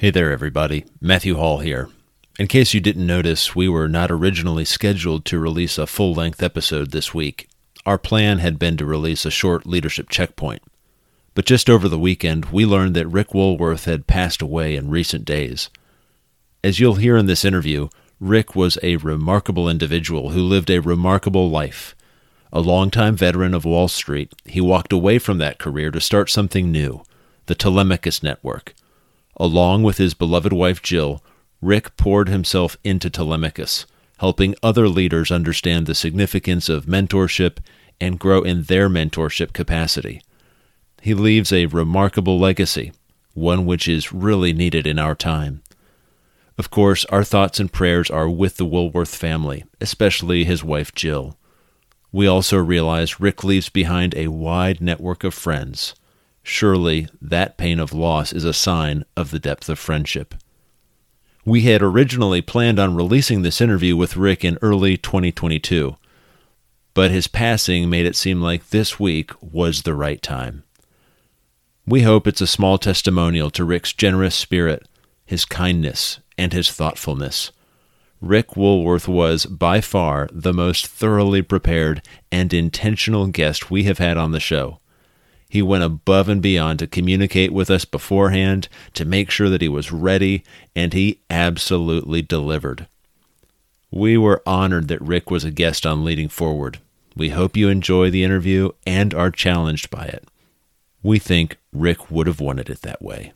Hey there, everybody. Matthew Hall here. In case you didn't notice, we were not originally scheduled to release a full length episode this week. Our plan had been to release a short leadership checkpoint. But just over the weekend, we learned that Rick Woolworth had passed away in recent days. As you'll hear in this interview, Rick was a remarkable individual who lived a remarkable life. A longtime veteran of Wall Street, he walked away from that career to start something new the Telemachus Network. Along with his beloved wife Jill, Rick poured himself into Telemachus, helping other leaders understand the significance of mentorship and grow in their mentorship capacity. He leaves a remarkable legacy, one which is really needed in our time. Of course, our thoughts and prayers are with the Woolworth family, especially his wife Jill. We also realize Rick leaves behind a wide network of friends. Surely that pain of loss is a sign of the depth of friendship. We had originally planned on releasing this interview with Rick in early 2022, but his passing made it seem like this week was the right time. We hope it's a small testimonial to Rick's generous spirit, his kindness, and his thoughtfulness. Rick Woolworth was by far the most thoroughly prepared and intentional guest we have had on the show. He went above and beyond to communicate with us beforehand, to make sure that he was ready, and he absolutely delivered. We were honored that Rick was a guest on Leading Forward. We hope you enjoy the interview and are challenged by it. We think Rick would have wanted it that way.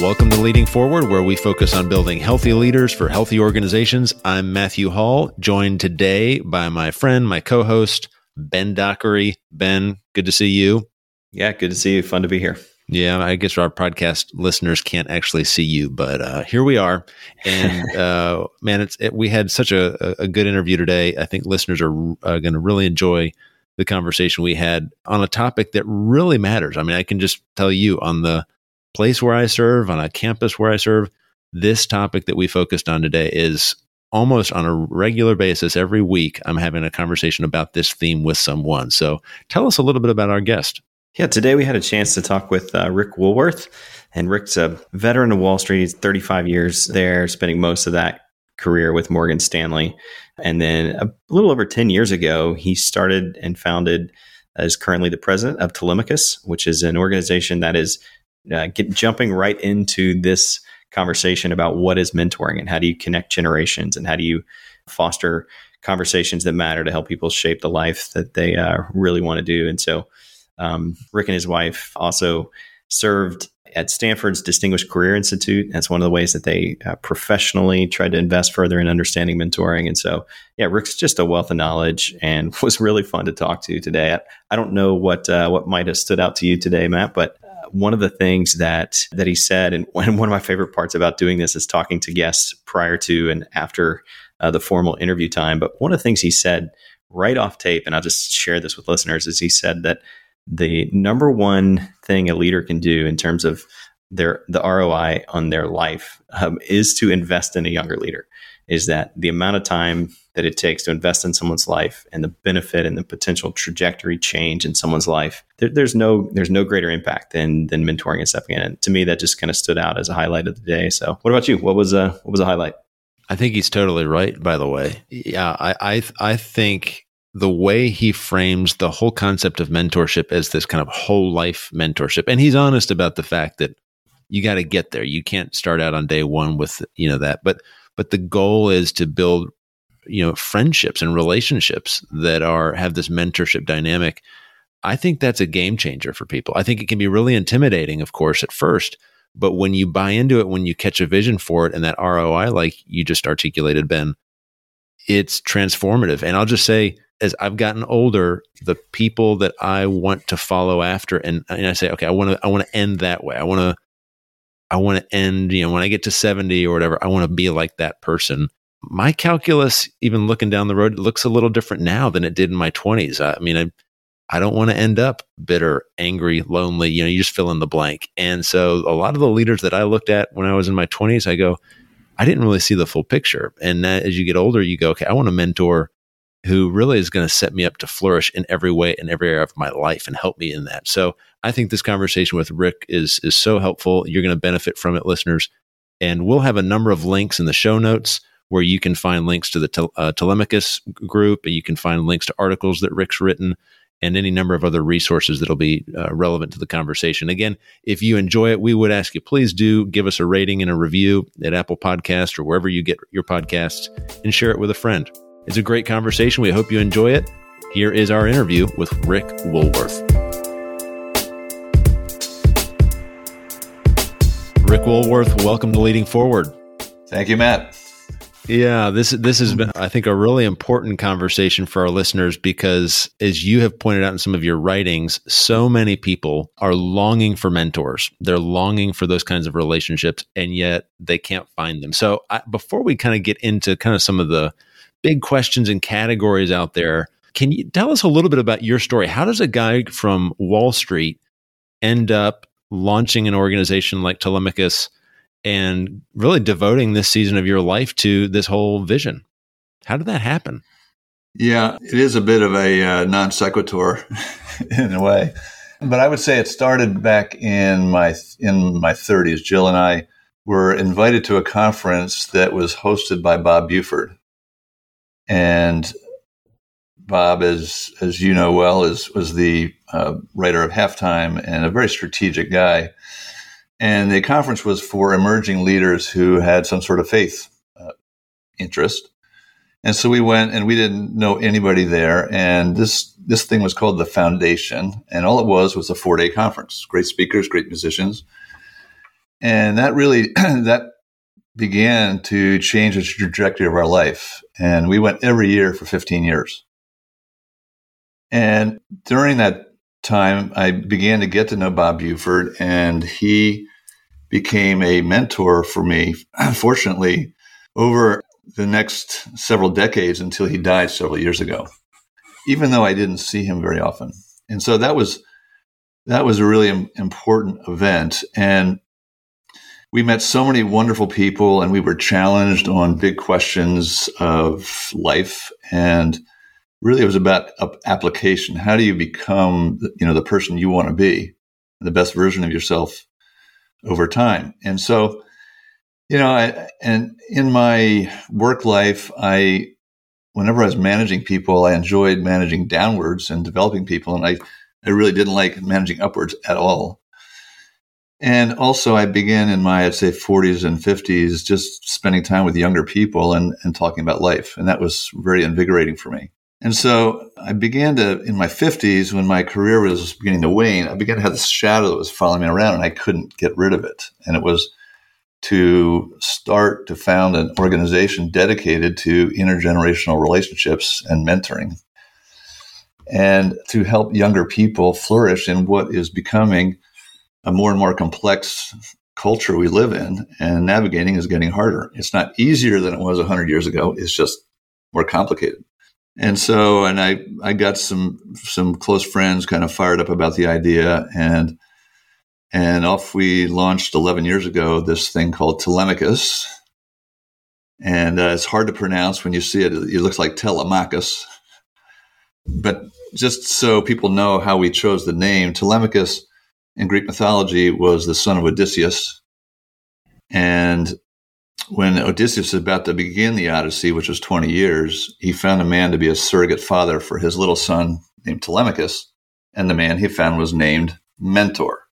Welcome to Leading Forward, where we focus on building healthy leaders for healthy organizations. I'm Matthew Hall, joined today by my friend, my co host, Ben Dockery. Ben, good to see you. Yeah, good to see you. Fun to be here. Yeah, I guess our podcast listeners can't actually see you, but uh, here we are. And uh, man, it's it, we had such a, a good interview today. I think listeners are uh, going to really enjoy the conversation we had on a topic that really matters. I mean, I can just tell you on the place where I serve, on a campus where I serve, this topic that we focused on today is almost on a regular basis every week. I'm having a conversation about this theme with someone. So tell us a little bit about our guest. Yeah, today we had a chance to talk with uh, Rick Woolworth. And Rick's a veteran of Wall Street. He's 35 years there, spending most of that career with Morgan Stanley. And then a little over 10 years ago, he started and founded, as currently the president of Telemachus, which is an organization that is uh, get, jumping right into this conversation about what is mentoring and how do you connect generations and how do you foster conversations that matter to help people shape the life that they uh, really want to do. And so, um, Rick and his wife also served at Stanford's Distinguished Career Institute. That's one of the ways that they uh, professionally tried to invest further in understanding mentoring. And so, yeah, Rick's just a wealth of knowledge and was really fun to talk to today. I, I don't know what uh, what might have stood out to you today, Matt, but one of the things that that he said, and one of my favorite parts about doing this is talking to guests prior to and after uh, the formal interview time. But one of the things he said right off tape, and I'll just share this with listeners, is he said that the number one thing a leader can do in terms of their the ROI on their life um, is to invest in a younger leader. Is that the amount of time that it takes to invest in someone's life and the benefit and the potential trajectory change in someone's life? There, there's no there's no greater impact than than mentoring and stepping in. And to me, that just kind of stood out as a highlight of the day. So, what about you? What was a what was a highlight? I think he's totally right. By the way, yeah, I I, I think the way he frames the whole concept of mentorship as this kind of whole life mentorship, and he's honest about the fact that you got to get there. You can't start out on day one with you know that, but but the goal is to build you know friendships and relationships that are have this mentorship dynamic. I think that's a game changer for people. I think it can be really intimidating, of course, at first, but when you buy into it, when you catch a vision for it, and that ROI, like you just articulated, Ben, it's transformative. And I'll just say, as I've gotten older, the people that I want to follow after, and, and I say, okay, I want to, I want to end that way. I want to, I want to end, you know, when I get to 70 or whatever, I want to be like that person. My calculus, even looking down the road, looks a little different now than it did in my 20s. I, I mean, I, I don't want to end up bitter, angry, lonely. You know, you just fill in the blank. And so a lot of the leaders that I looked at when I was in my 20s, I go, I didn't really see the full picture. And that, as you get older, you go, okay, I want a mentor who really is going to set me up to flourish in every way in every area of my life and help me in that. So I think this conversation with Rick is is so helpful. You're going to benefit from it, listeners. And we'll have a number of links in the show notes where you can find links to the tel- uh, Telemachus group, and you can find links to articles that Rick's written, and any number of other resources that'll be uh, relevant to the conversation. Again, if you enjoy it, we would ask you please do give us a rating and a review at Apple Podcast or wherever you get your podcasts, and share it with a friend. It's a great conversation. We hope you enjoy it. Here is our interview with Rick Woolworth. Rick Woolworth, welcome to Leading Forward. Thank you, Matt. Yeah, this this has been, hmm. I think, a really important conversation for our listeners because, as you have pointed out in some of your writings, so many people are longing for mentors. They're longing for those kinds of relationships, and yet they can't find them. So, I, before we kind of get into kind of some of the big questions and categories out there. Can you tell us a little bit about your story? How does a guy from Wall Street end up launching an organization like Telemachus and really devoting this season of your life to this whole vision? How did that happen? Yeah, it is a bit of a uh, non sequitur in a way, but I would say it started back in my in my 30s. Jill and I were invited to a conference that was hosted by Bob Buford, and Bob, as as you know well, is was the uh, writer of Halftime and a very strategic guy. And the conference was for emerging leaders who had some sort of faith uh, interest. And so we went, and we didn't know anybody there. And this this thing was called the Foundation, and all it was was a four day conference. Great speakers, great musicians, and that really that began to change the trajectory of our life. And we went every year for 15 years. And during that time, I began to get to know Bob Buford, and he became a mentor for me, fortunately, over the next several decades until he died several years ago, even though I didn't see him very often. And so that was that was a really important event. And we met so many wonderful people and we were challenged on big questions of life and really it was about application how do you become you know the person you want to be the best version of yourself over time and so you know I, and in my work life i whenever i was managing people i enjoyed managing downwards and developing people and i i really didn't like managing upwards at all and also, I began in my, I'd say, 40s and 50s, just spending time with younger people and, and talking about life. And that was very invigorating for me. And so I began to, in my 50s, when my career was beginning to wane, I began to have this shadow that was following me around and I couldn't get rid of it. And it was to start to found an organization dedicated to intergenerational relationships and mentoring and to help younger people flourish in what is becoming a more and more complex culture we live in, and navigating is getting harder. It's not easier than it was 100 years ago, it's just more complicated. And so, and I, I got some some close friends kind of fired up about the idea, and and off we launched 11 years ago this thing called Telemachus, and uh, it's hard to pronounce when you see it. It looks like Telemachus, but just so people know how we chose the name, Telemachus in Greek mythology was the son of Odysseus. And when Odysseus was about to begin the Odyssey, which was 20 years, he found a man to be a surrogate father for his little son named Telemachus. And the man he found was named Mentor.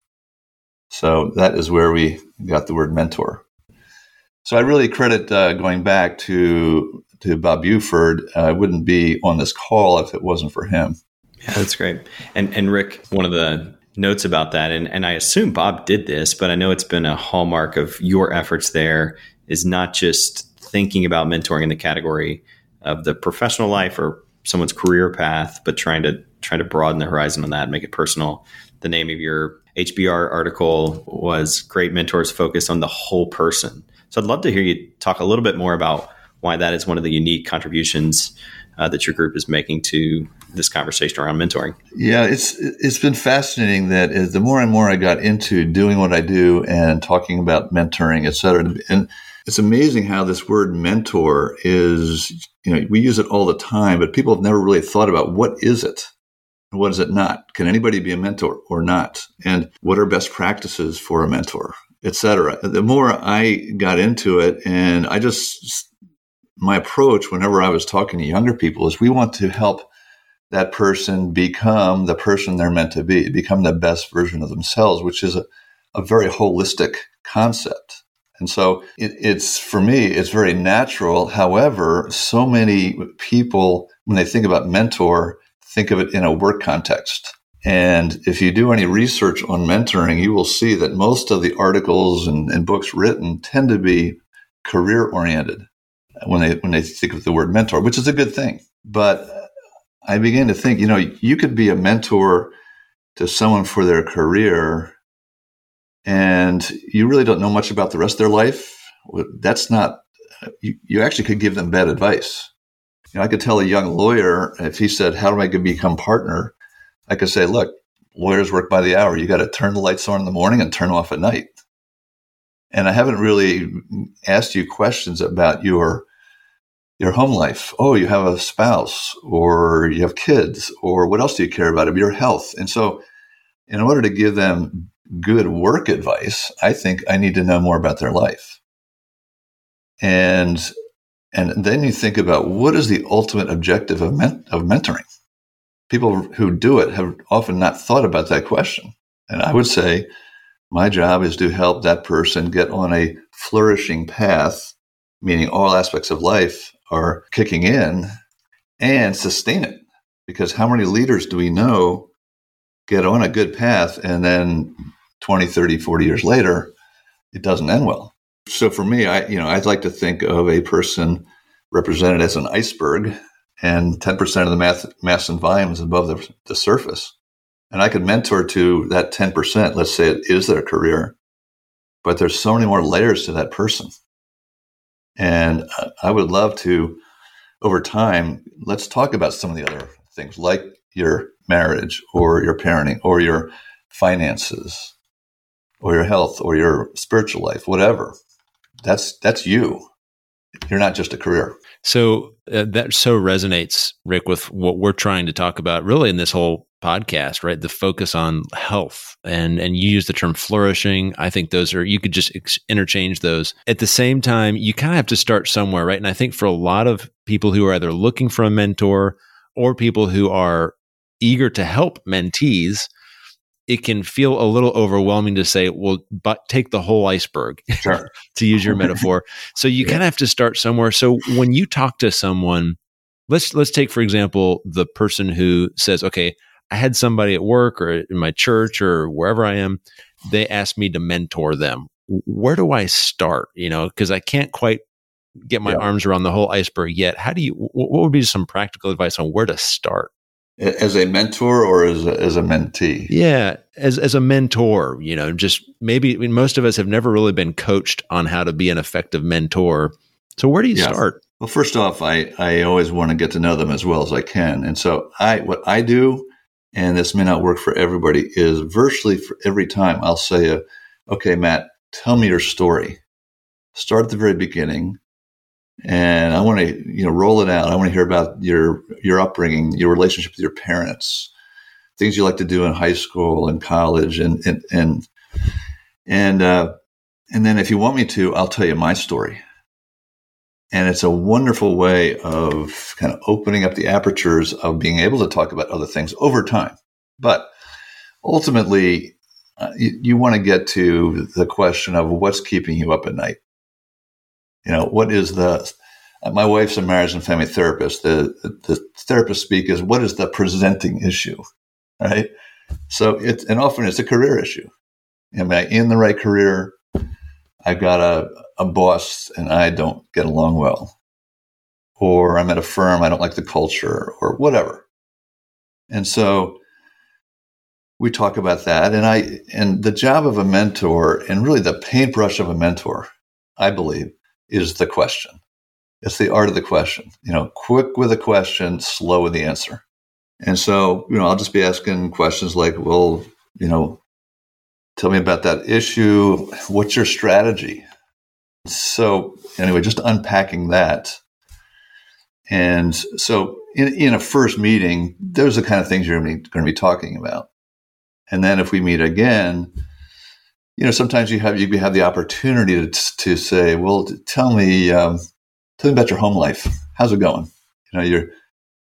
So that is where we got the word mentor. So I really credit uh, going back to to Bob Buford. Uh, I wouldn't be on this call if it wasn't for him. Yeah, that's great. And and Rick, one of the notes about that, and, and I assume Bob did this, but I know it's been a hallmark of your efforts there is not just thinking about mentoring in the category of the professional life or someone's career path, but trying to trying to broaden the horizon on that, make it personal. The name of your HBR article was Great Mentors Focus on the Whole Person. So I'd love to hear you talk a little bit more about why that is one of the unique contributions uh, that your group is making to this conversation around mentoring. Yeah, it's it's been fascinating that the more and more I got into doing what I do and talking about mentoring, et cetera, and it's amazing how this word mentor is, you know, we use it all the time, but people have never really thought about what is it? What is it not? Can anybody be a mentor or not? And what are best practices for a mentor, etc. The more I got into it and I just, my approach whenever I was talking to younger people is we want to help that person become the person they're meant to be, become the best version of themselves, which is a, a very holistic concept. And so it, it's for me, it's very natural. However, so many people, when they think about mentor, think of it in a work context. And if you do any research on mentoring, you will see that most of the articles and, and books written tend to be career oriented when they when they think of the word mentor, which is a good thing. But I began to think, you know, you could be a mentor to someone for their career and you really don't know much about the rest of their life. That's not, you, you actually could give them bad advice. You know, I could tell a young lawyer if he said, How do I become partner? I could say, Look, lawyers work by the hour. You got to turn the lights on in the morning and turn off at night. And I haven't really asked you questions about your your home life. Oh, you have a spouse or you have kids or what else do you care about? Your health. And so in order to give them good work advice, I think I need to know more about their life. And and then you think about what is the ultimate objective of, men- of mentoring? People who do it have often not thought about that question. And I would say my job is to help that person get on a flourishing path, meaning all aspects of life are kicking in and sustain it. Because how many leaders do we know get on a good path and then 20, 30, 40 years later, it doesn't end well? So for me, I, you know, I'd like to think of a person represented as an iceberg and 10% of the mass, mass and volume is above the, the surface. And I could mentor to that 10%, let's say it is their career, but there's so many more layers to that person. And I would love to, over time, let's talk about some of the other things like your marriage or your parenting or your finances or your health or your spiritual life, whatever. That's that's you. You're not just a career. So uh, that so resonates, Rick, with what we're trying to talk about really in this whole podcast, right? The focus on health and and you use the term flourishing. I think those are you could just ex- interchange those. At the same time, you kind of have to start somewhere, right? And I think for a lot of people who are either looking for a mentor or people who are eager to help mentees, it can feel a little overwhelming to say, well, but take the whole iceberg, sure. to use your metaphor. So you yeah. kind of have to start somewhere. So when you talk to someone, let's let's take for example the person who says, okay, I had somebody at work or in my church or wherever I am, they asked me to mentor them. Where do I start? You know, because I can't quite get my yeah. arms around the whole iceberg yet. How do you? What would be some practical advice on where to start? As a mentor or as a, as a mentee? Yeah, as as a mentor, you know, just maybe I mean, most of us have never really been coached on how to be an effective mentor. So where do you yeah. start? Well, first off, I I always want to get to know them as well as I can, and so I what I do and this may not work for everybody, is virtually for every time I'll say, uh, okay, Matt, tell me your story. Start at the very beginning. And I want to, you know, roll it out. I want to hear about your your upbringing, your relationship with your parents, things you like to do in high school and college, and and and and uh, and then if you want me to, I'll tell you my story. And it's a wonderful way of kind of opening up the apertures of being able to talk about other things over time. But ultimately, uh, you, you want to get to the question of what's keeping you up at night. You know, what is the, my wife's a marriage and family therapist. The, the, the therapist speak is what is the presenting issue, right? So it's, and often it's a career issue. Am I in the right career? I've got a, a boss and I don't get along well, or I'm at a firm, I don't like the culture, or whatever. And so we talk about that. And I, and the job of a mentor and really the paintbrush of a mentor, I believe, is the question. It's the art of the question, you know, quick with a question, slow with the answer. And so, you know, I'll just be asking questions like, well, you know, tell me about that issue. What's your strategy? So, anyway, just unpacking that. And so, in, in a first meeting, those are the kind of things you're going to be talking about. And then if we meet again, you know, sometimes you have you have the opportunity to, to say, "Well, tell me, um, tell me about your home life. How's it going? You know, you're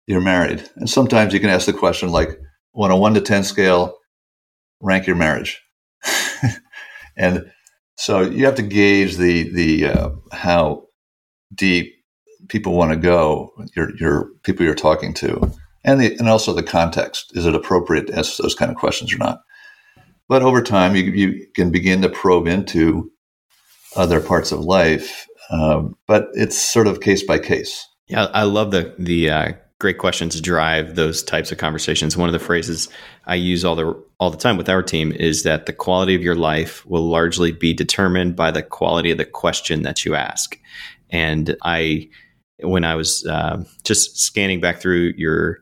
you're married, and sometimes you can ask the question like, on a one to ten scale, rank your marriage, and so you have to gauge the the uh, how deep people want to go. Your your people you're talking to, and the and also the context. Is it appropriate to ask those kind of questions or not? But over time, you you can begin to probe into other parts of life, um, but it's sort of case by case. Yeah, I love the the uh, great questions drive those types of conversations. One of the phrases I use all the all the time with our team is that the quality of your life will largely be determined by the quality of the question that you ask. And I, when I was uh, just scanning back through your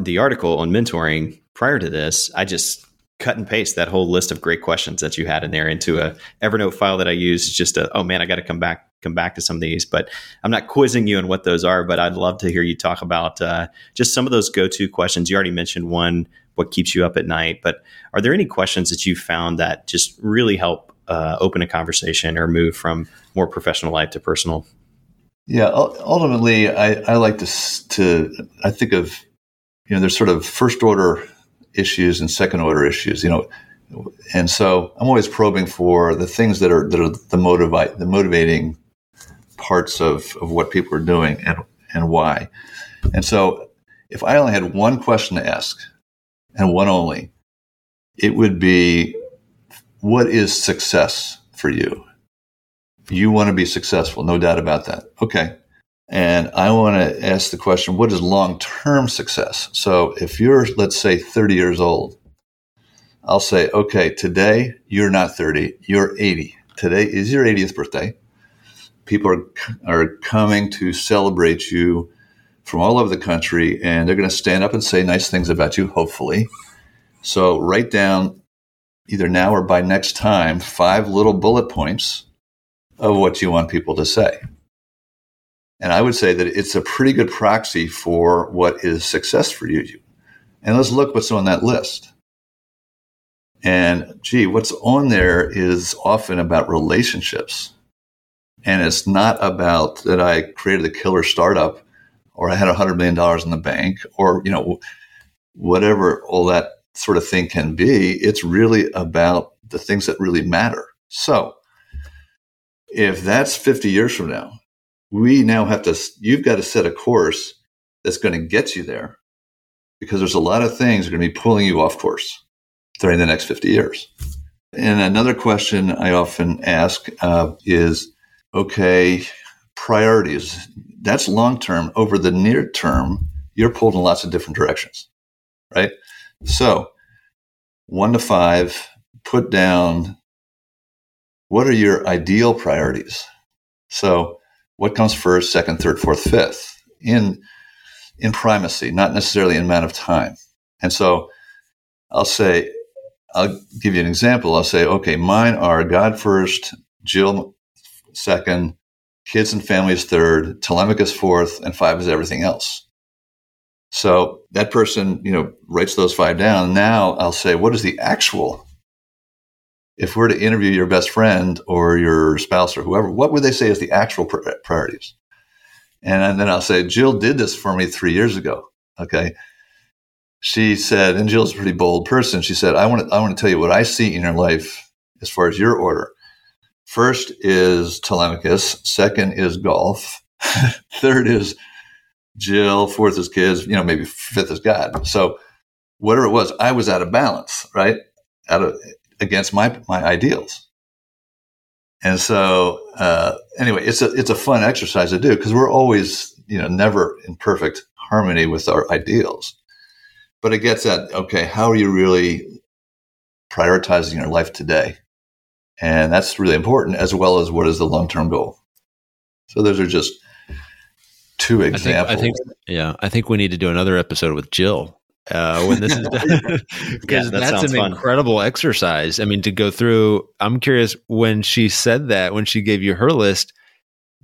the article on mentoring prior to this, I just cut and paste that whole list of great questions that you had in there into a Evernote file that I use. Just a, oh man, I got to come back come back to some of these. But I'm not quizzing you on what those are, but I'd love to hear you talk about uh, just some of those go to questions. You already mentioned one, what keeps you up at night, but are there any questions that you found that just really help uh, open a conversation or move from more professional life to personal? Yeah, ultimately, I, I like to to I think of you know there's sort of first order issues and second order issues. You know, and so I'm always probing for the things that are that are the motivate the motivating parts of, of what people are doing and, and why. And so if I only had one question to ask and one only, it would be what is success for you? You want to be successful, no doubt about that. Okay. And I want to ask the question what is long term success? So if you're, let's say, 30 years old, I'll say, okay, today you're not 30, you're 80. Today is your 80th birthday people are are coming to celebrate you from all over the country, and they're going to stand up and say nice things about you. Hopefully, so write down either now or by next time five little bullet points of what you want people to say. And I would say that it's a pretty good proxy for what is success for you. And let's look what's on that list. And gee, what's on there is often about relationships and it's not about that I created a killer startup or I had a hundred million dollars in the bank or, you know, whatever all that sort of thing can be. It's really about the things that really matter. So if that's 50 years from now, we now have to, you've got to set a course that's going to get you there because there's a lot of things are going to be pulling you off course during the next 50 years. And another question I often ask uh, is, okay, priorities. That's long term. Over the near term, you're pulled in lots of different directions, right? So, one to five, put down what are your ideal priorities. So, what comes first, second, third, fourth, fifth in in primacy, not necessarily in amount of time. And so, I'll say, I'll give you an example. I'll say, okay, mine are God first, Jill second, kids and families third, Telemachus fourth, and five is everything else. So that person, you know, writes those five down. Now I'll say, what is the actual? If we're to interview your best friend or your spouse or whoever, what would they say is the actual priorities? And then I'll say, Jill did this for me three years ago. Okay. She said, and Jill's a pretty bold person. She said, I want to, I want to tell you what I see in your life as far as your order. First is Telemachus. Second is golf. Third is Jill. Fourth is kids. You know, maybe fifth is God. So whatever it was, I was out of balance, right? Out of against my my ideals. And so uh, anyway, it's a it's a fun exercise to do because we're always you know never in perfect harmony with our ideals. But it gets at okay, how are you really prioritizing your life today? And that's really important, as well as what is the long term goal. So those are just two examples. I think, I think, yeah, I think we need to do another episode with Jill uh, when this is done because yeah, that that's an fun. incredible exercise. I mean, to go through. I'm curious when she said that when she gave you her list.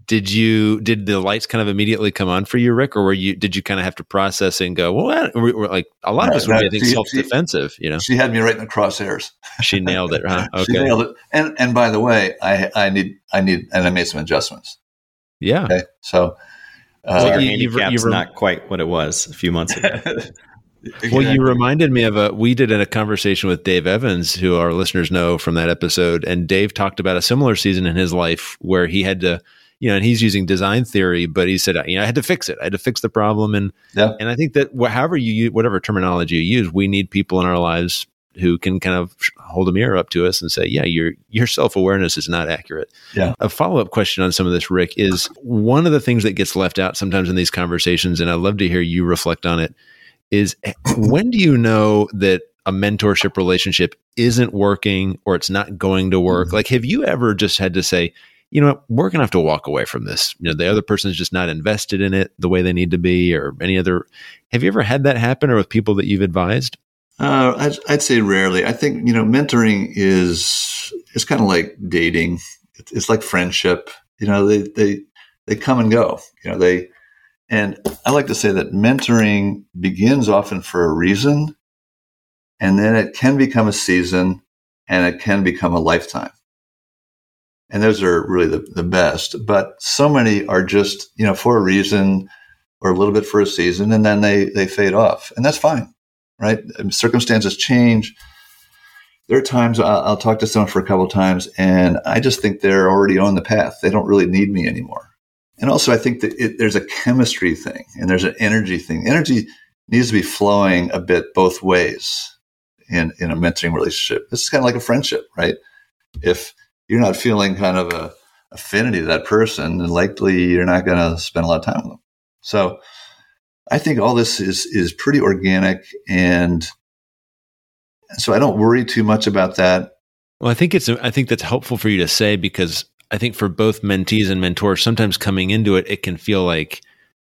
Did you did the lights kind of immediately come on for you, Rick, or were you did you kind of have to process and go, well, we're, like a lot of us would be, I think, self defensive. You know, she had me right in the crosshairs. she nailed it, huh? Okay. she nailed it. And and by the way, I I need I need and I made some adjustments. Yeah. Okay. So uh, so your you, handicap's you, not quite what it was a few months ago. Exactly. Well, you reminded me of a we did in a conversation with Dave Evans, who our listeners know from that episode, and Dave talked about a similar season in his life where he had to, you know, and he's using design theory, but he said, you know, I had to fix it. I had to fix the problem, and yeah. and I think that however you use, whatever terminology you use, we need people in our lives who can kind of hold a mirror up to us and say, yeah, your your self awareness is not accurate. Yeah. A follow up question on some of this, Rick, is one of the things that gets left out sometimes in these conversations, and I'd love to hear you reflect on it is when do you know that a mentorship relationship isn't working or it's not going to work? Mm-hmm. Like, have you ever just had to say, you know what, we're going to have to walk away from this? You know, the other person's just not invested in it the way they need to be, or any other. Have you ever had that happen or with people that you've advised? Uh, I'd, I'd, say rarely. I think, you know, mentoring is, it's kind of like dating. It's like friendship. You know, they, they, they come and go. You know, they, and I like to say that mentoring begins often for a reason, and then it can become a season and it can become a lifetime. And those are really the, the best. But so many are just, you know, for a reason or a little bit for a season, and then they, they fade off. And that's fine, right? Circumstances change. There are times I'll, I'll talk to someone for a couple of times, and I just think they're already on the path. They don't really need me anymore and also, I think that it, there's a chemistry thing and there's an energy thing. Energy needs to be flowing a bit both ways in, in a mentoring relationship. This is kind of like a friendship, right? If you're not feeling kind of a affinity to that person, then likely you're not going to spend a lot of time with them. So I think all this is is pretty organic and so I don't worry too much about that. Well, I think it's I think that's helpful for you to say because I think for both mentees and mentors, sometimes coming into it, it can feel like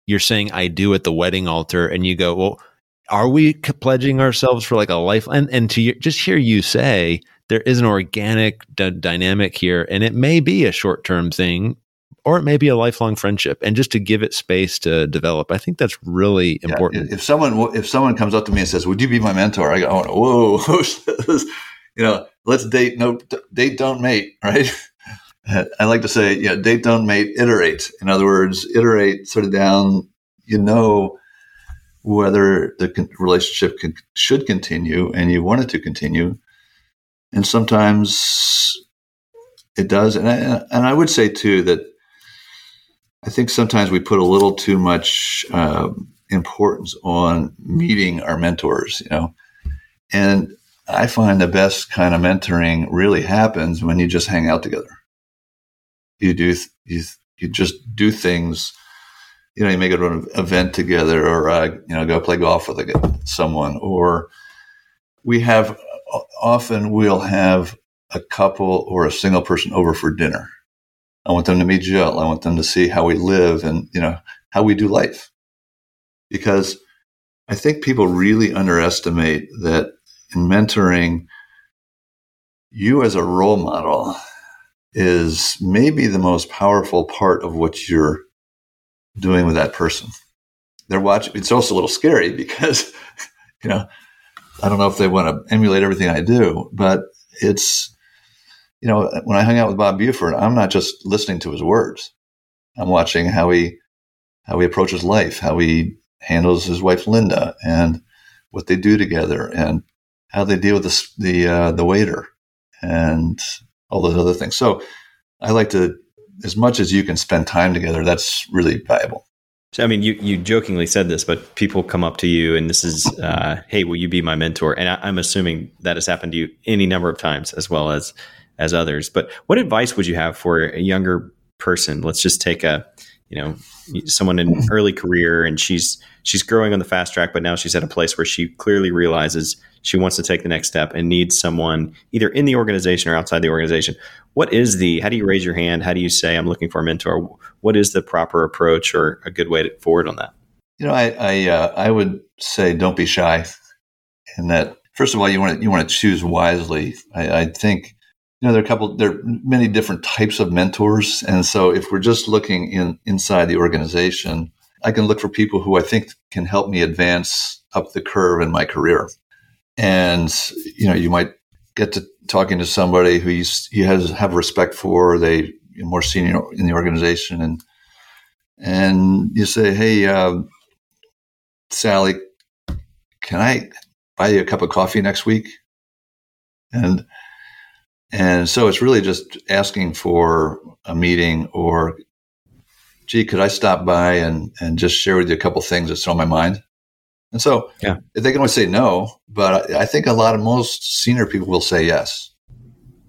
you're saying I do at the wedding altar, and you go, well, are we pledging ourselves for like a life? And, and to just hear you say there is an organic d- dynamic here, and it may be a short term thing, or it may be a lifelong friendship, and just to give it space to develop, I think that's really important. Yeah, if someone if someone comes up to me and says, "Would you be my mentor?" I go, oh, "Whoa, you know, let's date, no date, don't mate, right?" I like to say, yeah, date, don't mate, iterate. In other words, iterate sort of down, you know, whether the relationship can, should continue and you want it to continue. And sometimes it does. And I, and I would say, too, that I think sometimes we put a little too much uh, importance on meeting our mentors, you know. And I find the best kind of mentoring really happens when you just hang out together you do you you just do things. You know, you go to an event together, or uh, you know, go play golf with someone, or we have often we'll have a couple or a single person over for dinner. I want them to meet Jill. I want them to see how we live and you know how we do life, because I think people really underestimate that in mentoring, you as a role model is maybe the most powerful part of what you're doing with that person. They're watching. It's also a little scary because, you know, I don't know if they want to emulate everything I do, but it's, you know, when I hung out with Bob Buford, I'm not just listening to his words. I'm watching how he, how he approaches life, how he handles his wife Linda, and what they do together, and how they deal with the the uh, the waiter, and all those other things. So I like to, as much as you can spend time together, that's really valuable. So, I mean, you, you jokingly said this, but people come up to you and this is, uh, hey, will you be my mentor? And I, am assuming that has happened to you any number of times as well as as others. But what advice would you have for a younger person? Let's just take a, you know, someone in early career and she's she's growing on the fast track, but now she's at a place where she clearly realizes she wants to take the next step and needs someone either in the organization or outside the organization. What is the, how do you raise your hand? How do you say, I'm looking for a mentor? What is the proper approach or a good way to forward on that? You know, I, I, uh, I would say don't be shy. and that first of all, you want to you want to choose wisely. I, I think you know there are a couple there are many different types of mentors, and so if we're just looking in inside the organization, I can look for people who I think can help me advance up the curve in my career. And you know, you might get to talking to somebody who you, you has have respect for, they more senior in the organization, and and you say, "Hey, uh, Sally, can I buy you a cup of coffee next week?" And and so it's really just asking for a meeting or, gee, could I stop by and and just share with you a couple things that's on my mind? And so yeah. they can always say no, but I think a lot of most senior people will say yes.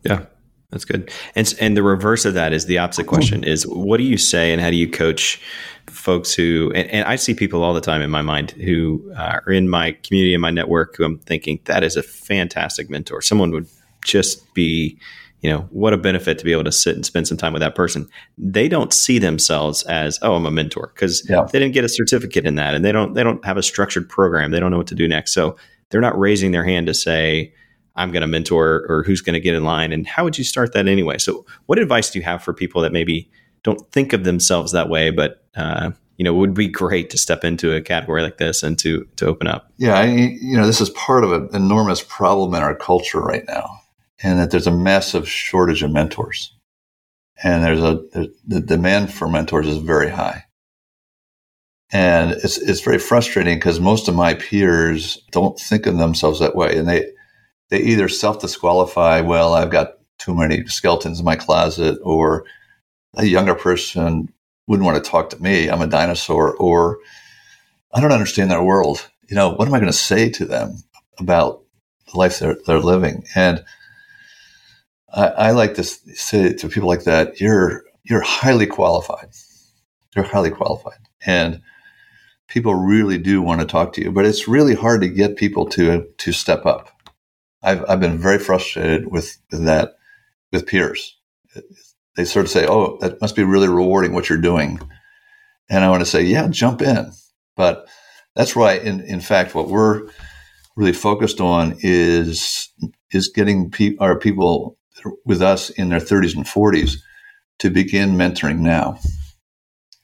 Yeah. That's good. And and the reverse of that is the opposite question hmm. is what do you say and how do you coach folks who and, and I see people all the time in my mind who uh, are in my community and my network who I'm thinking that is a fantastic mentor. Someone would just be you know what a benefit to be able to sit and spend some time with that person. They don't see themselves as oh i'm a mentor because yeah. they didn't get a certificate in that and they don't they don't have a structured program. They don't know what to do next. So they're not raising their hand to say i'm going to mentor or who's going to get in line? And how would you start that anyway? So what advice do you have for people that maybe don't think of themselves that way but uh, you know, would be great to step into a category like this and to to open up. Yeah, I, you know, this is part of an enormous problem in our culture right now and that there's a massive shortage of mentors. And there's a the demand for mentors is very high. And it's it's very frustrating because most of my peers don't think of themselves that way. And they they either self disqualify, well, I've got too many skeletons in my closet, or a younger person wouldn't want to talk to me. I'm a dinosaur, or I don't understand their world. You know, what am I going to say to them about the life they're, they're living? And I, I like to say to people like that, you're you're highly qualified. You're highly qualified, and people really do want to talk to you. But it's really hard to get people to to step up. I've I've been very frustrated with, that with peers. They sort of say, "Oh, that must be really rewarding what you're doing," and I want to say, "Yeah, jump in." But that's why, in in fact, what we're really focused on is is getting pe- our people with us in their 30s and 40s to begin mentoring now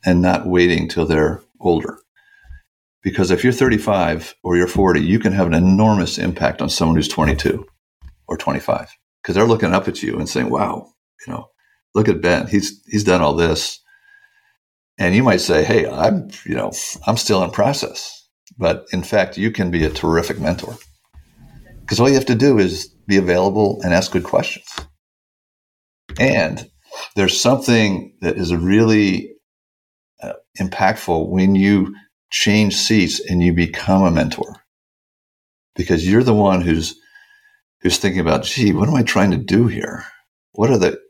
and not waiting till they're older. Because if you're 35 or you're 40, you can have an enormous impact on someone who's 22 or 25 because they're looking up at you and saying, "Wow, you know, look at Ben. He's he's done all this." And you might say, "Hey, I'm, you know, I'm still in process." But in fact, you can be a terrific mentor. Because all you have to do is be available and ask good questions. And there's something that is really uh, impactful when you change seats and you become a mentor. Because you're the one who's who's thinking about gee what am i trying to do here? What are the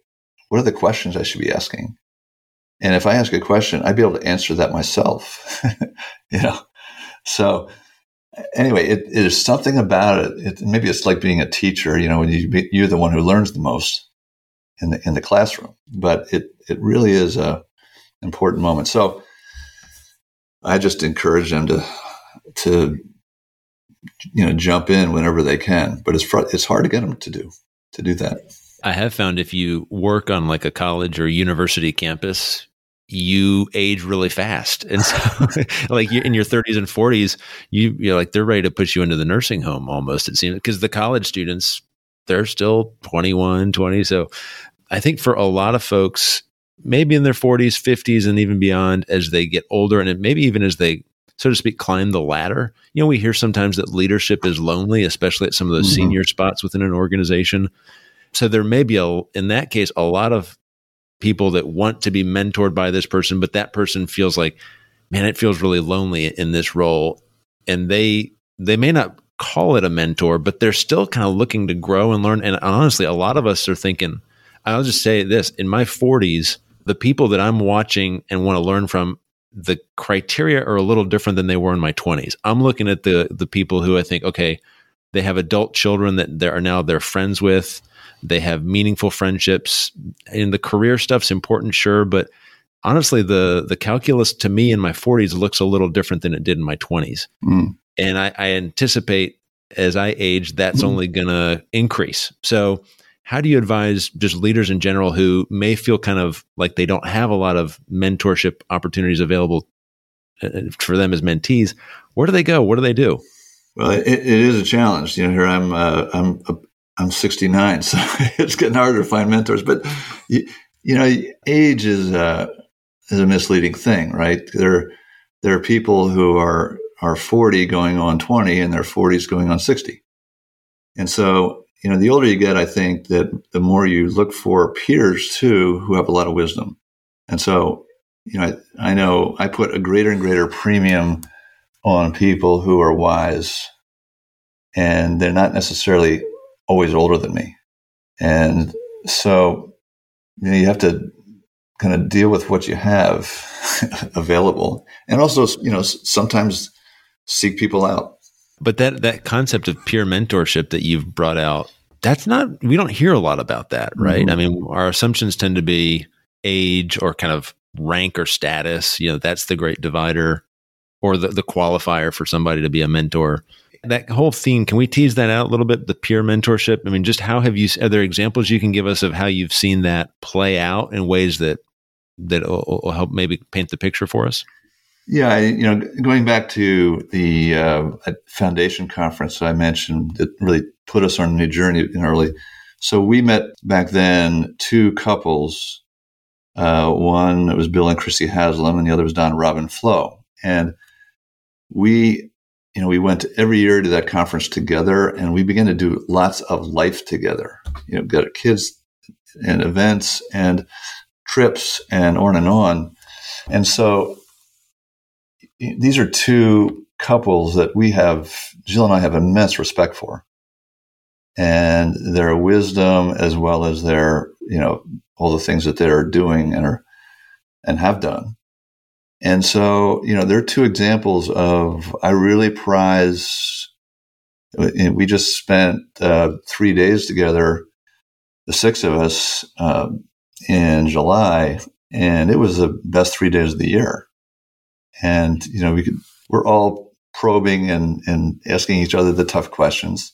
what are the questions i should be asking? And if i ask a question i'd be able to answer that myself you know? So anyway, it, it is something about it. it. Maybe it's like being a teacher. You know, you you're the one who learns the most in the in the classroom, but it it really is a important moment. So I just encourage them to to you know jump in whenever they can, but it's fr- it's hard to get them to do to do that. I have found if you work on like a college or university campus, you age really fast. And so like in your 30s and 40s, you you're like they're ready to put you into the nursing home almost it seems because the college students they're still 21, 20. So I think for a lot of folks maybe in their 40s, 50s and even beyond as they get older and maybe even as they so to speak climb the ladder. You know, we hear sometimes that leadership is lonely, especially at some of those mm-hmm. senior spots within an organization. So there may be a in that case a lot of people that want to be mentored by this person, but that person feels like, man, it feels really lonely in this role. And they they may not call it a mentor, but they're still kind of looking to grow and learn. And honestly, a lot of us are thinking, I'll just say this in my 40s, the people that I'm watching and want to learn from, the criteria are a little different than they were in my 20s. I'm looking at the the people who I think, okay, they have adult children that they are now they're friends with. They have meaningful friendships. And the career stuff's important, sure, but honestly, the the calculus to me in my 40s looks a little different than it did in my 20s. Mm. And I, I anticipate as I age, that's mm-hmm. only going to increase. So, how do you advise just leaders in general who may feel kind of like they don't have a lot of mentorship opportunities available uh, uh, for them as mentees? Where do they go? What do they do? Well, it, it is a challenge. You know, here I'm, uh, I'm, I'm 69, so it's getting harder to find mentors. But you, you know, age is a is a misleading thing, right? There, there are people who are are 40 going on 20, and their 40s going on 60, and so you know, the older you get, I think that the more you look for peers too who have a lot of wisdom. And so, you know, I, I know I put a greater and greater premium on people who are wise and they're not necessarily always older than me. And so, you know, you have to kind of deal with what you have available and also, you know, sometimes seek people out. But that that concept of peer mentorship that you've brought out, that's not we don't hear a lot about that, right? Mm-hmm. I mean, our assumptions tend to be age or kind of rank or status. You know, that's the great divider or the, the qualifier for somebody to be a mentor. That whole theme, can we tease that out a little bit? The peer mentorship. I mean, just how have you? Are there examples you can give us of how you've seen that play out in ways that that will, will help maybe paint the picture for us? Yeah, you know, going back to the uh, foundation conference that I mentioned that really put us on a new journey in early. So we met back then two couples. Uh, one was Bill and Crissy Haslam, and the other was Don Robin Flow. And we, you know, we went every year to that conference together, and we began to do lots of life together. You know, got kids and events and trips and on and on. And so these are two couples that we have, Jill and I have immense respect for. And their wisdom, as well as their, you know, all the things that they're doing and are, and have done. And so, you know, there are two examples of, I really prize, we just spent uh, three days together, the six of us, uh, in July, and it was the best three days of the year. And you know we could we're all probing and and asking each other the tough questions.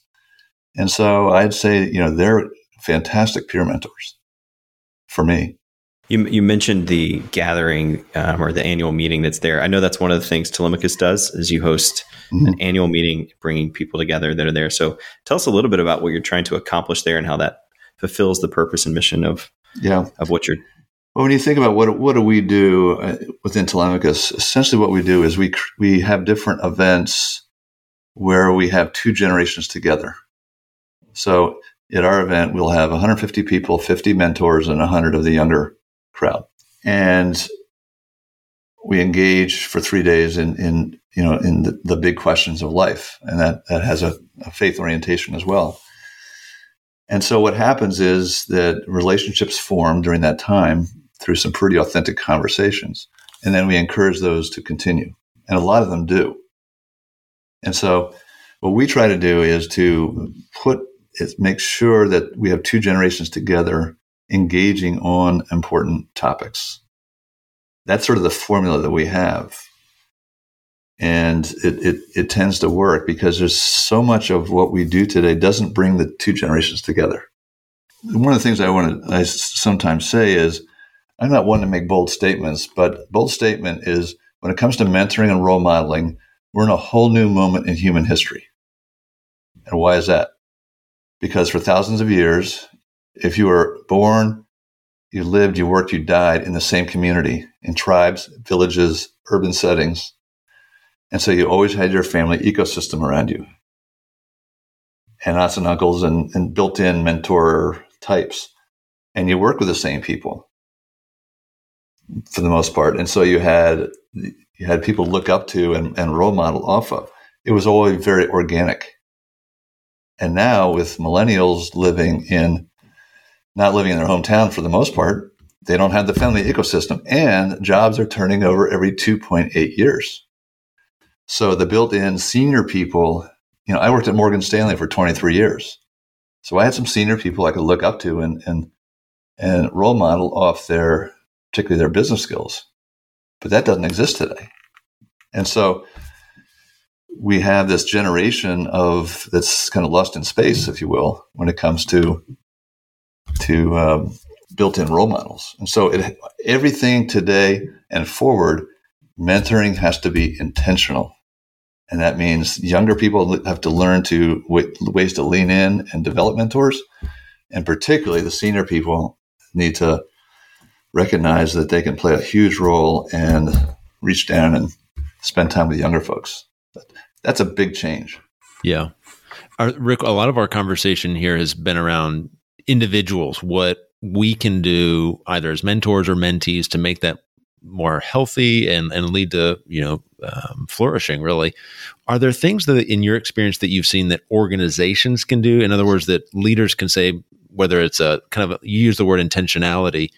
And so i'd say you know they're fantastic peer mentors for me you, you mentioned the gathering um, or the annual meeting that's there. I know that's one of the things Telemachus does is you host mm-hmm. an annual meeting, bringing people together that are there. So tell us a little bit about what you're trying to accomplish there and how that fulfills the purpose and mission of yeah of what you're well, when you think about what what do we do uh, within Telemachus, essentially what we do is we we have different events where we have two generations together. So at our event, we'll have 150 people, 50 mentors, and 100 of the younger crowd, and we engage for three days in in you know in the, the big questions of life, and that that has a, a faith orientation as well. And so what happens is that relationships form during that time through some pretty authentic conversations. And then we encourage those to continue. And a lot of them do. And so what we try to do is to put is make sure that we have two generations together engaging on important topics. That's sort of the formula that we have. And it, it, it tends to work because there's so much of what we do today doesn't bring the two generations together. One of the things I want to I sometimes say is I'm not one to make bold statements, but bold statement is when it comes to mentoring and role modeling, we're in a whole new moment in human history. And why is that? Because for thousands of years, if you were born, you lived, you worked, you died in the same community, in tribes, villages, urban settings. And so you always had your family ecosystem around you. And aunts and uncles and, and built in mentor types. And you work with the same people for the most part. And so you had you had people look up to and, and role model off of. It was always very organic. And now with millennials living in not living in their hometown for the most part, they don't have the family ecosystem and jobs are turning over every 2.8 years. So the built-in senior people, you know, I worked at Morgan Stanley for 23 years. So I had some senior people I could look up to and and and role model off their particularly their business skills. But that doesn't exist today. And so we have this generation of that's kind of lost in space, if you will, when it comes to to um, built-in role models. And so, it, everything today and forward, mentoring has to be intentional, and that means younger people have to learn to ways to lean in and develop mentors, and particularly the senior people need to recognize that they can play a huge role and reach down and spend time with younger folks. That's a big change. Yeah. Our, Rick, a lot of our conversation here has been around individuals, what we can do either as mentors or mentees to make that more healthy and, and lead to, you know, um, flourishing really. Are there things that in your experience that you've seen that organizations can do? In other words, that leaders can say, whether it's a kind of, you use the word intentionality,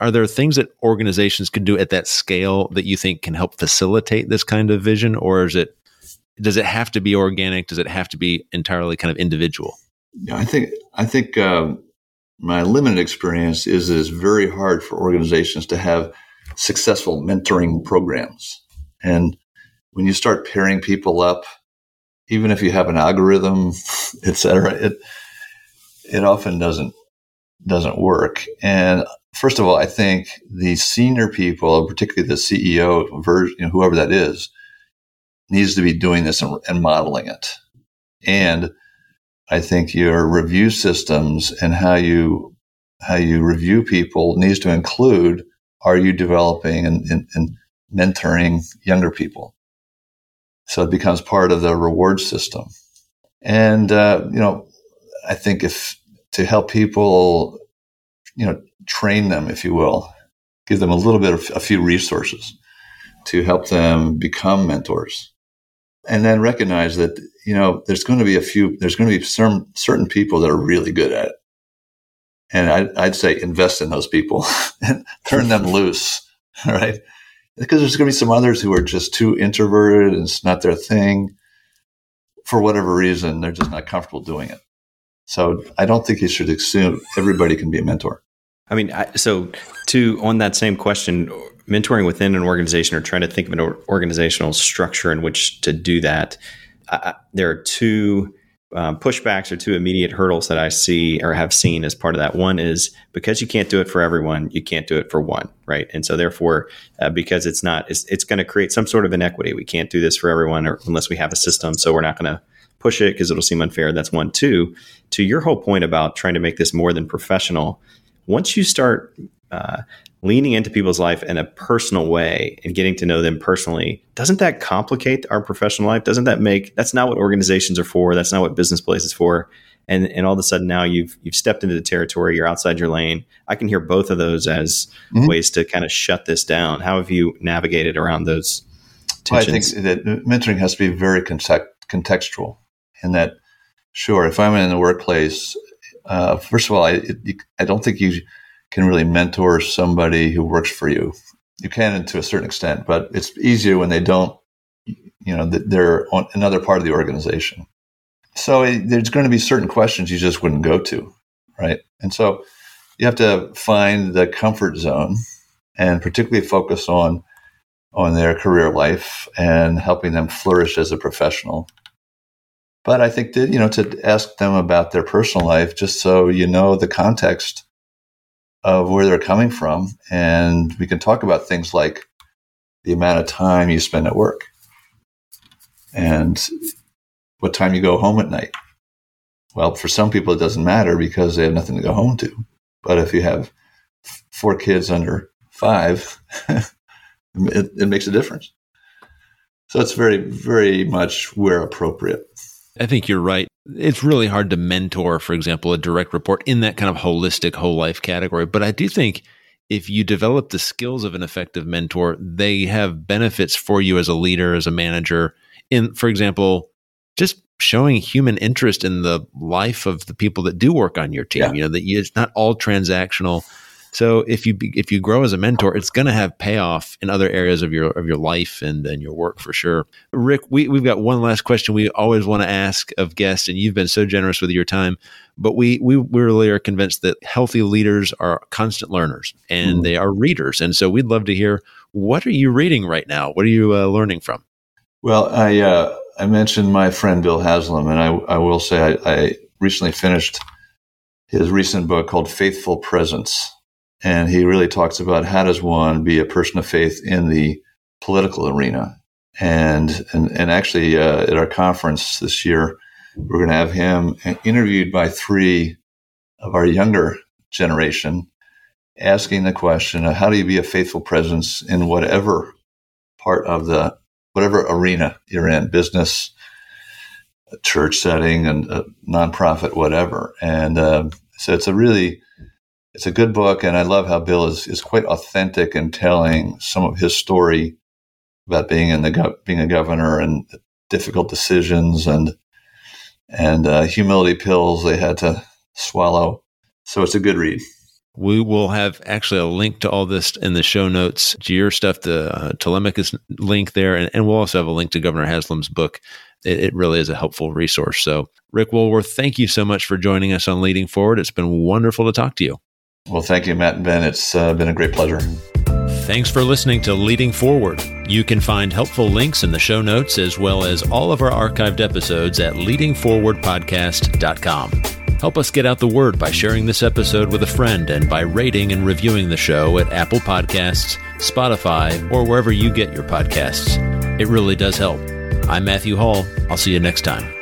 are there things that organizations can do at that scale that you think can help facilitate this kind of vision or is it does it have to be organic does it have to be entirely kind of individual yeah i think i think um, my limited experience is it's very hard for organizations to have successful mentoring programs and when you start pairing people up even if you have an algorithm et cetera it it often doesn't doesn't work and first of all, I think the senior people, particularly the CEO, version, you know, whoever that is, needs to be doing this and, and modeling it. And I think your review systems and how you how you review people needs to include are you developing and, and, and mentoring younger people? So it becomes part of the reward system. And uh, you know, I think if to help people, you know, train them, if you will, give them a little bit of a few resources to help them become mentors. And then recognize that, you know, there's going to be a few, there's going to be some certain people that are really good at it. And I'd, I'd say invest in those people and turn them loose. Right. Because there's going to be some others who are just too introverted and it's not their thing. For whatever reason, they're just not comfortable doing it. So I don't think you should assume everybody can be a mentor. I mean, I, so to on that same question, mentoring within an organization or trying to think of an organizational structure in which to do that, I, there are two um, pushbacks or two immediate hurdles that I see or have seen as part of that. One is because you can't do it for everyone, you can't do it for one, right? And so therefore, uh, because it's not, it's, it's going to create some sort of inequity. We can't do this for everyone, or unless we have a system. So we're not going to push it because it'll seem unfair. That's one. Two, to your whole point about trying to make this more than professional once you start uh, leaning into people's life in a personal way and getting to know them personally, doesn't that complicate our professional life? Doesn't that make that's not what organizations are for? That's not what business places for. And and all of a sudden now you've you've stepped into the territory, you're outside your lane. I can hear both of those as mm-hmm. ways to kind of shut this down. How have you navigated around those? Tensions? Well, I think that mentoring has to be very contextual, and that sure, if I'm in the workplace uh, first of all, I, it, I don't think you can really mentor somebody who works for you. You can to a certain extent, but it's easier when they don't, you know, they're on another part of the organization. So it, there's going to be certain questions you just wouldn't go to, right? And so you have to find the comfort zone and particularly focus on on their career life and helping them flourish as a professional but I think that, you know, to ask them about their personal life, just so you know the context of where they're coming from. And we can talk about things like the amount of time you spend at work and what time you go home at night. Well, for some people, it doesn't matter because they have nothing to go home to. But if you have four kids under five, it, it makes a difference. So it's very, very much where appropriate. I think you're right. It's really hard to mentor, for example, a direct report in that kind of holistic whole life category. But I do think if you develop the skills of an effective mentor, they have benefits for you as a leader, as a manager. In, for example, just showing human interest in the life of the people that do work on your team. Yeah. You know that you, it's not all transactional so if you if you grow as a mentor, it's going to have payoff in other areas of your of your life and and your work for sure. Rick, we we've got one last question we always want to ask of guests, and you've been so generous with your time. But we we, we really are convinced that healthy leaders are constant learners and mm. they are readers, and so we'd love to hear what are you reading right now? What are you uh, learning from? Well, I uh, I mentioned my friend Bill Haslam, and I, I will say I, I recently finished his recent book called Faithful Presence. And he really talks about how does one be a person of faith in the political arena. And, and, and actually, uh, at our conference this year, we're going to have him interviewed by three of our younger generation, asking the question of how do you be a faithful presence in whatever part of the, whatever arena you're in, business, church setting and a nonprofit, whatever. And uh, so it's a really, it's a good book. And I love how Bill is, is quite authentic in telling some of his story about being in the, go- being a governor and difficult decisions and, and uh, humility pills they had to swallow. So it's a good read. We will have actually a link to all this in the show notes to your stuff, the uh, Telemachus link there, and, and, we'll also have a link to Governor Haslam's book. It, it, really is a helpful resource. So, Rick Woolworth, thank you so much for joining us on Leading Forward. It's been wonderful to talk to you. Well, thank you, Matt and Ben. It's uh, been a great pleasure. Thanks for listening to Leading Forward. You can find helpful links in the show notes as well as all of our archived episodes at leadingforwardpodcast.com. Help us get out the word by sharing this episode with a friend and by rating and reviewing the show at Apple Podcasts, Spotify, or wherever you get your podcasts. It really does help. I'm Matthew Hall. I'll see you next time.